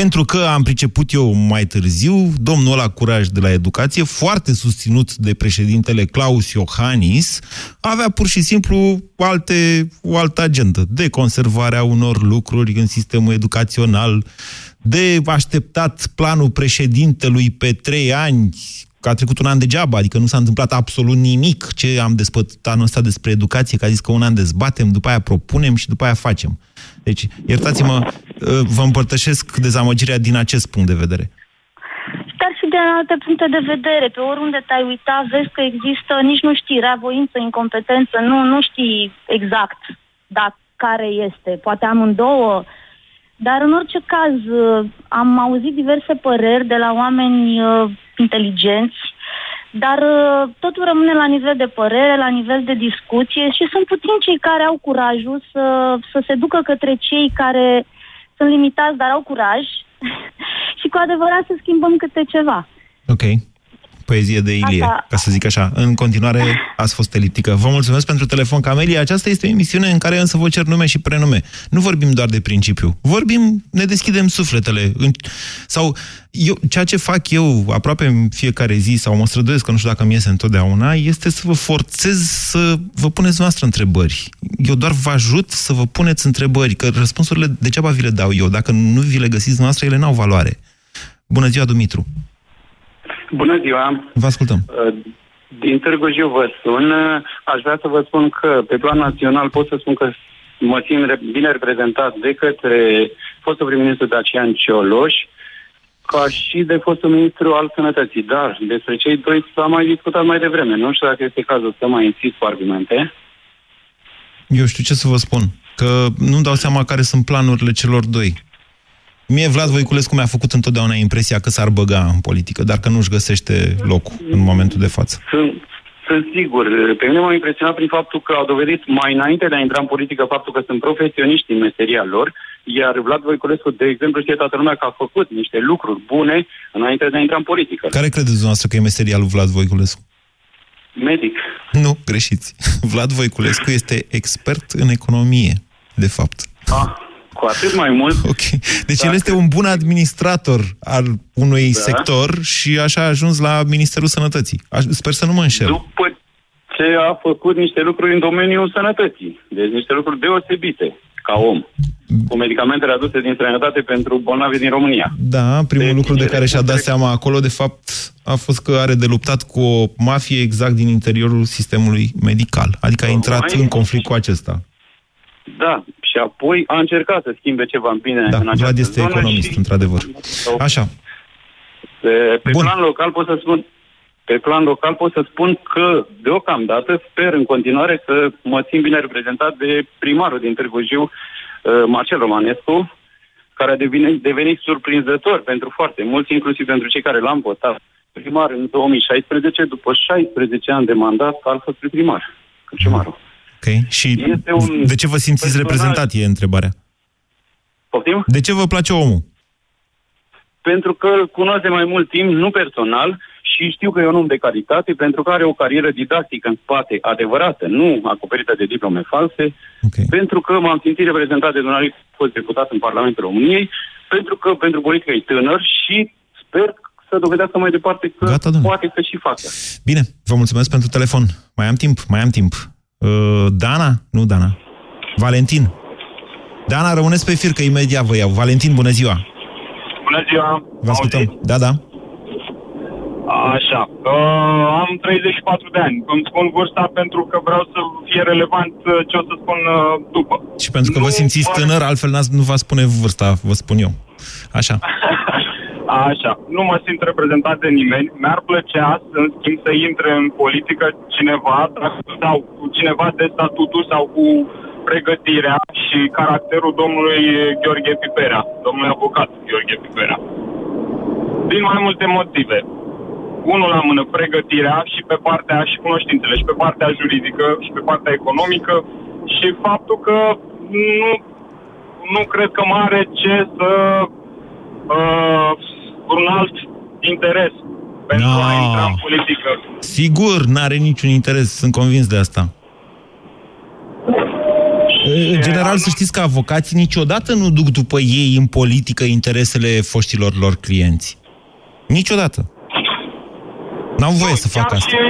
Pentru că am priceput eu mai târziu, domnul ăla curaj de la educație, foarte susținut de președintele Claus Iohannis, avea pur și simplu alte, o altă agendă de conservarea unor lucruri în sistemul educațional, de așteptat planul președintelui pe trei ani, că a trecut un an degeaba, adică nu s-a întâmplat absolut nimic ce am despătat anul ăsta despre educație, că a zis că un an dezbatem, după aia propunem și după aia facem. Deci, iertați-mă, vă împărtășesc dezamăgirea din acest punct de vedere. Dar și de alte puncte de vedere. Pe oriunde te-ai uitat, vezi că există, nici nu știi, voință, incompetență, nu, nu știi exact dacă care este. Poate amândouă. Dar în orice caz, uh, am auzit diverse păreri de la oameni uh, inteligenți dar uh, totul rămâne la nivel de părere, la nivel de discuție și sunt puțini cei care au curajul să, să se ducă către cei care sunt limitați, dar au curaj și cu adevărat să schimbăm câte ceva. Ok. Poezie de Ilie, Asta- ca să zic așa. În continuare, ați fost eliptică. Vă mulțumesc pentru telefon, Camelia. Aceasta este o emisiune în care însă vă cer nume și prenume. Nu vorbim doar de principiu. Vorbim, ne deschidem sufletele. În- Sau eu, ceea ce fac eu aproape în fiecare zi, sau mă străduiesc, că nu știu dacă mi iese întotdeauna, este să vă forțez să vă puneți noastră întrebări. Eu doar vă ajut să vă puneți întrebări, că răspunsurile degeaba vi le dau eu. Dacă nu vi le găsiți noastră, ele n-au valoare. Bună ziua, Dumitru! Bună ziua! Vă ascultăm. Uh, Din Târgu Jiu vă sun. Uh, Aș vrea să vă spun că pe plan național pot să spun că mă simt re- bine reprezentat de către fostul prim-ministru Dacian Cioloș, ca și de fostul ministru al sănătății. Dar despre cei doi s-a mai discutat mai devreme. Nu știu dacă este cazul să mai insist cu argumente. Eu știu ce să vă spun. Că nu-mi dau seama care sunt planurile celor doi. Mie Vlad Voiculescu mi-a făcut întotdeauna impresia că s-ar băga în politică, dar că nu-și găsește locul în momentul de față. Sunt, sunt sigur. Pe mine m-a impresionat prin faptul că au dovedit mai înainte de a intra în politică faptul că sunt profesioniști în meseria lor, iar Vlad Voiculescu, de exemplu, știe toată lumea că a făcut niște lucruri bune înainte de a intra în politică. Care credeți dumneavoastră că e meseria lui Vlad Voiculescu? Medic. Nu, greșiți. Vlad Voiculescu este expert în economie, de fapt. Ah, cu atât mai mult. Ok. Deci el este un bun administrator al unui Da. sector și așa a ajuns la Ministerul Sănătății. Aș- Sper să nu mă înșel. După ce a făcut niște lucruri în domeniul sănătății. Deci niște lucruri deosebite ca om. Cu medicamente aduse din străinătate pentru bolnavi din România. Da, primul lucru de care și-a dat seama acolo, de fapt, a fost că are de luptat cu o mafie exact din interiorul sistemului medical. Adică a intrat în conflict cu acesta. Da, și apoi a încercat să schimbe ceva în bine Da, în această Vlad este zonă economist, și într-adevăr. Așa. pe, pe plan local pot să spun pe plan local pot să spun că deocamdată sper în continuare să mă țin bine reprezentat de primarul din Târgu Jiu, uh, Marcel Romanescu, care a devenit, devenit surprinzător pentru foarte mulți, inclusiv pentru cei care l-am votat primar în 2016, după 16 ani de mandat, a fost primar. Cârciumarul. Ok. Și Este un de ce vă simțiți personaj- reprezentat, e întrebarea. Poftim? De ce vă place omul? pentru că îl cunosc de mai mult timp, nu personal, și știu că e un om de calitate, pentru că are o carieră didactică în spate, adevărată, nu acoperită de diplome false, okay. pentru că m-am simțit reprezentat de dumneavoastră, a fost deputat în Parlamentul României, pentru că pentru politică e tânăr și sper să dovedească mai departe că Gata, domnule. poate să și facă. Bine, vă mulțumesc pentru telefon. Mai am timp, mai am timp. Uh, Dana? Nu Dana. Valentin. Dana, rămâneți pe fir, că imediat vă iau. Valentin, bună ziua. Bună ziua! Vă ascultăm. Da, da. Așa. Uh, am 34 de ani. Îmi spun vârsta pentru că vreau să fie relevant uh, ce o să spun uh, după. Și pentru că vă simțiți tânăr, altfel n-ați- nu v-ați spune vârsta, vă spun eu. Așa. Așa. Nu mă simt reprezentat de nimeni. Mi-ar plăcea, în schimb, să intre în politică cineva sau cu cineva de statutul sau cu pregătirea și caracterul domnului Gheorghe Piperea, domnului avocat Gheorghe Piperea. Din mai multe motive. Unul la mână, pregătirea și pe partea și cunoștințele, și pe partea juridică, și pe partea economică, și faptul că nu, nu cred că mai are ce să uh, un alt interes pentru a intra în politică. Sigur, n-are niciun interes, sunt convins de asta. În general, să știți că avocații niciodată nu duc după ei în politică interesele foștilor lor clienți. Niciodată. N-au voie să facă Chiar asta. și,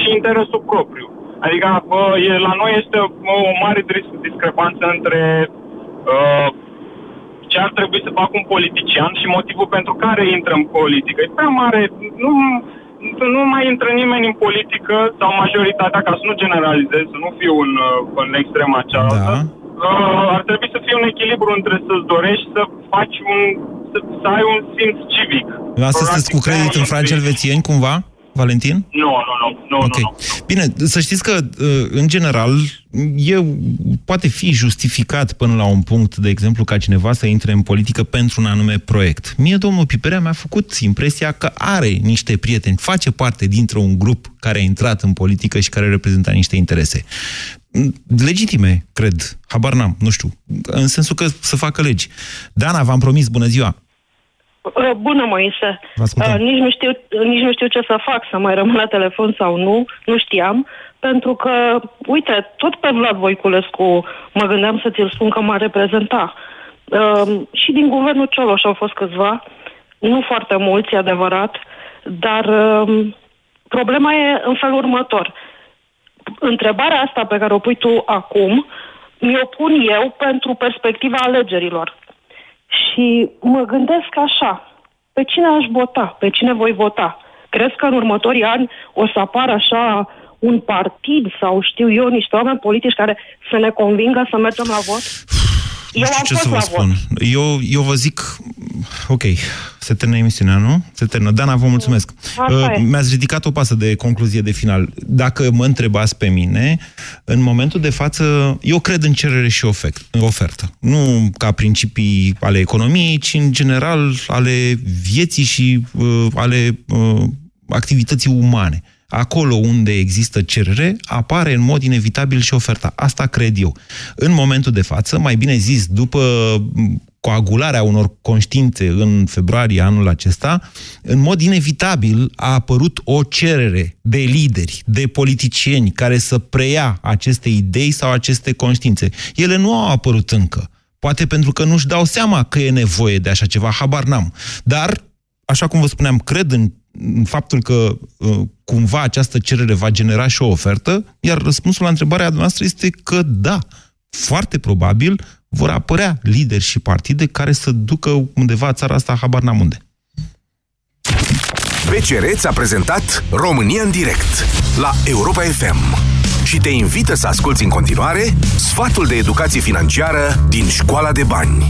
și interesul propriu. Adică bă, e, la noi este o, o mare dis- discrepanță între uh, ce ar trebui să facă un politician și motivul pentru care intră în politică. E prea mare. Nu, nu mai intră nimeni în politică sau majoritatea, ca să nu generalizez, să nu fiu în, uh, în extrema cealaltă. Da. Uh, ar trebui să fie un echilibru între să-ți dorești să faci un... să, să ai un simț civic. Asta sunteți cu credit în franci elvețieni, cumva? Valentin? Nu, nu, nu. nu, Ok. nu, nu. Bine, să știți că, uh, în general, e, poate fi justificat până la un punct, de exemplu, ca cineva să intre în politică pentru un anume proiect. Mie, domnul Piperea, mi-a făcut impresia că are niște prieteni, face parte dintr-un grup care a intrat în politică și care reprezintă niște interese. Legitime, cred. Habar n-am, nu știu. În sensul că să facă legi. Dana, v-am promis, bună ziua! Uh, Bună, Moise. Vă ascultăm. Uh, nici, nu știu, nici nu știu ce să fac, să mai rămân la telefon sau nu, nu știam, pentru că, uite, tot pe Vlad Voiculescu mă gândeam să ți-l spun că m-a reprezenta. Uh, și din guvernul Cioloș au fost câțiva, nu foarte mulți, e adevărat, dar uh, problema e în felul următor. Întrebarea asta pe care o pui tu acum, mi-o pun eu pentru perspectiva alegerilor. Și mă gândesc așa, pe cine aș vota? Pe cine voi vota? Crezi că în următorii ani o să apară așa un partid sau știu eu, niște oameni politici care să ne convingă să mergem la vot? Nu Eu știu am ce fost să vă la spun. vot. Eu, eu vă zic, ok, se termină emisiunea, nu? Se termină. Dana, vă mulțumesc. Așa Uh, e. Mi-ați ridicat o pasă de concluzie de final. Dacă mă întrebați pe mine, în momentul de față, eu cred în cerere și ofert, în ofertă. Nu ca principii ale economiei, ci în general ale vieții și uh, ale uh, activității umane. Acolo unde există cerere, apare în mod inevitabil și oferta. Asta cred eu. În momentul de față, mai bine zis, după m, coagularea unor conștiințe în februarie anul acesta, în mod inevitabil a apărut o cerere de lideri, de politicieni care să preia aceste idei sau aceste conștiințe. Ele nu au apărut încă. Poate pentru că nu-și dau seama că e nevoie de așa ceva, habar n-am. Dar așa cum vă spuneam, cred în, în faptul că uh, cumva această cerere va genera și o ofertă, iar răspunsul la întrebarea noastră este că da, foarte probabil vor apărea lideri și partide care să ducă undeva țara asta, habar n-am unde. BCR ți-a prezentat România în direct la Europa FM și te invită să asculti în continuare sfatul de educație financiară din Școala de Bani.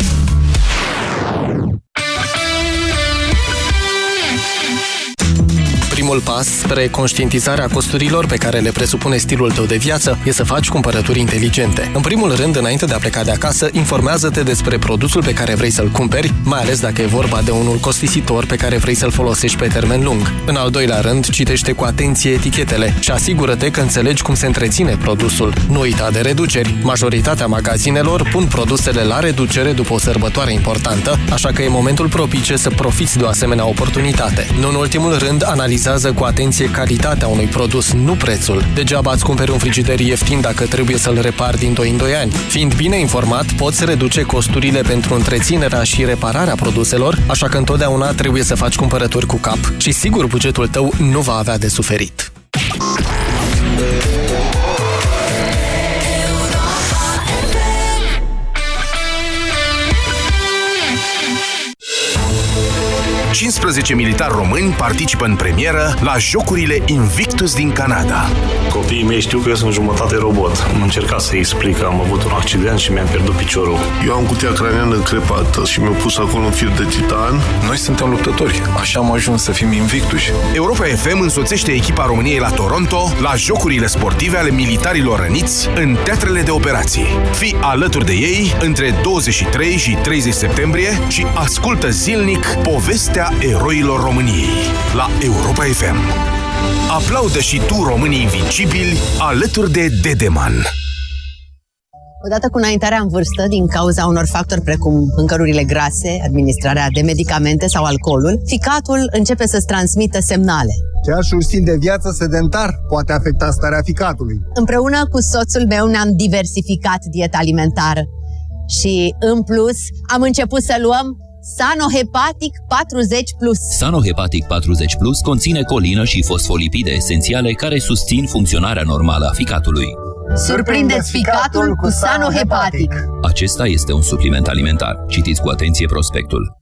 Primul pas spre conștientizarea costurilor pe care le presupune stilul tău de viață e să faci cumpărături inteligente. În primul rând, înainte de a pleca de acasă, informează-te despre produsul pe care vrei să-l cumperi, mai ales dacă e vorba de unul costisitor pe care vrei să-l folosești pe termen lung. În al doilea rând, citește cu atenție etichetele și asigură-te că înțelegi cum se întreține produsul. Nu uita de reduceri. Majoritatea magazinelor pun produsele la reducere după o sărbătoare importantă, așa că e momentul propice să profiți de o asemenea oportunitate. Nu în ultimul rând, analizează cu atenție calitatea unui produs, nu prețul. Degeaba îți cumperi un frigider ieftin dacă trebuie să-l repari din 2 în 2 ani. Fiind bine informat, poți reduce costurile pentru întreținerea și repararea produselor, așa că întotdeauna trebuie să faci cumpărături cu cap și sigur bugetul tău nu va avea de suferit. 15 militari români participă în premieră la Jocurile Invictus din Canada. Copiii mei știu că eu sunt jumătate robot. Am încercat să-i explic că am avut un accident și mi-am pierdut piciorul. Eu am cutia craniană crepată și mi-au pus acolo un fir de titan. Noi suntem luptători, așa am ajuns să fim invictuși. Europa FM însoțește echipa României la Toronto la Jocurile sportive ale militarilor răniți în teatrele de operații. Fii alături de ei între 23 și 30 septembrie și ascultă zilnic povestea eroilor României la Europa FM. Aplaudă și tu românii invincibili alături de Dedeman. Odată cu înaintarea în vârstă, din cauza unor factori precum mâncărurile grase, administrarea de medicamente sau alcoolul, ficatul începe să-ți transmită semnale. Chiar și un stil de viață sedentar poate afecta starea ficatului. Împreună cu soțul meu ne-am diversificat dieta alimentară și, în plus, am început să luăm Sanohepatic 40+. Plus. Sanohepatic 40 Plus conține colină și fosfolipide esențiale care susțin funcționarea normală a ficatului. Surprindeți ficatul cu Sanohepatic. Acesta este un supliment alimentar. Citiți cu atenție prospectul.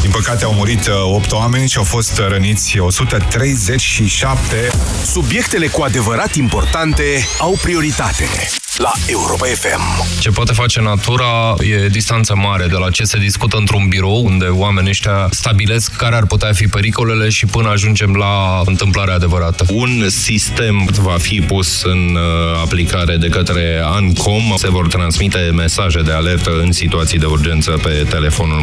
Din păcate au murit 8 oameni și au fost răniți 137. Subiectele cu adevărat importante au prioritate la Europa FM. Ce poate face natura e distanță mare de la ce se discută într-un birou unde oamenii ăștia stabilesc care ar putea fi pericolele și până ajungem la întâmplarea adevărată. Un sistem va fi pus în uh, aplicare de către ANCOM. Se vor transmite mesaje de alertă în situații de urgență pe telefonul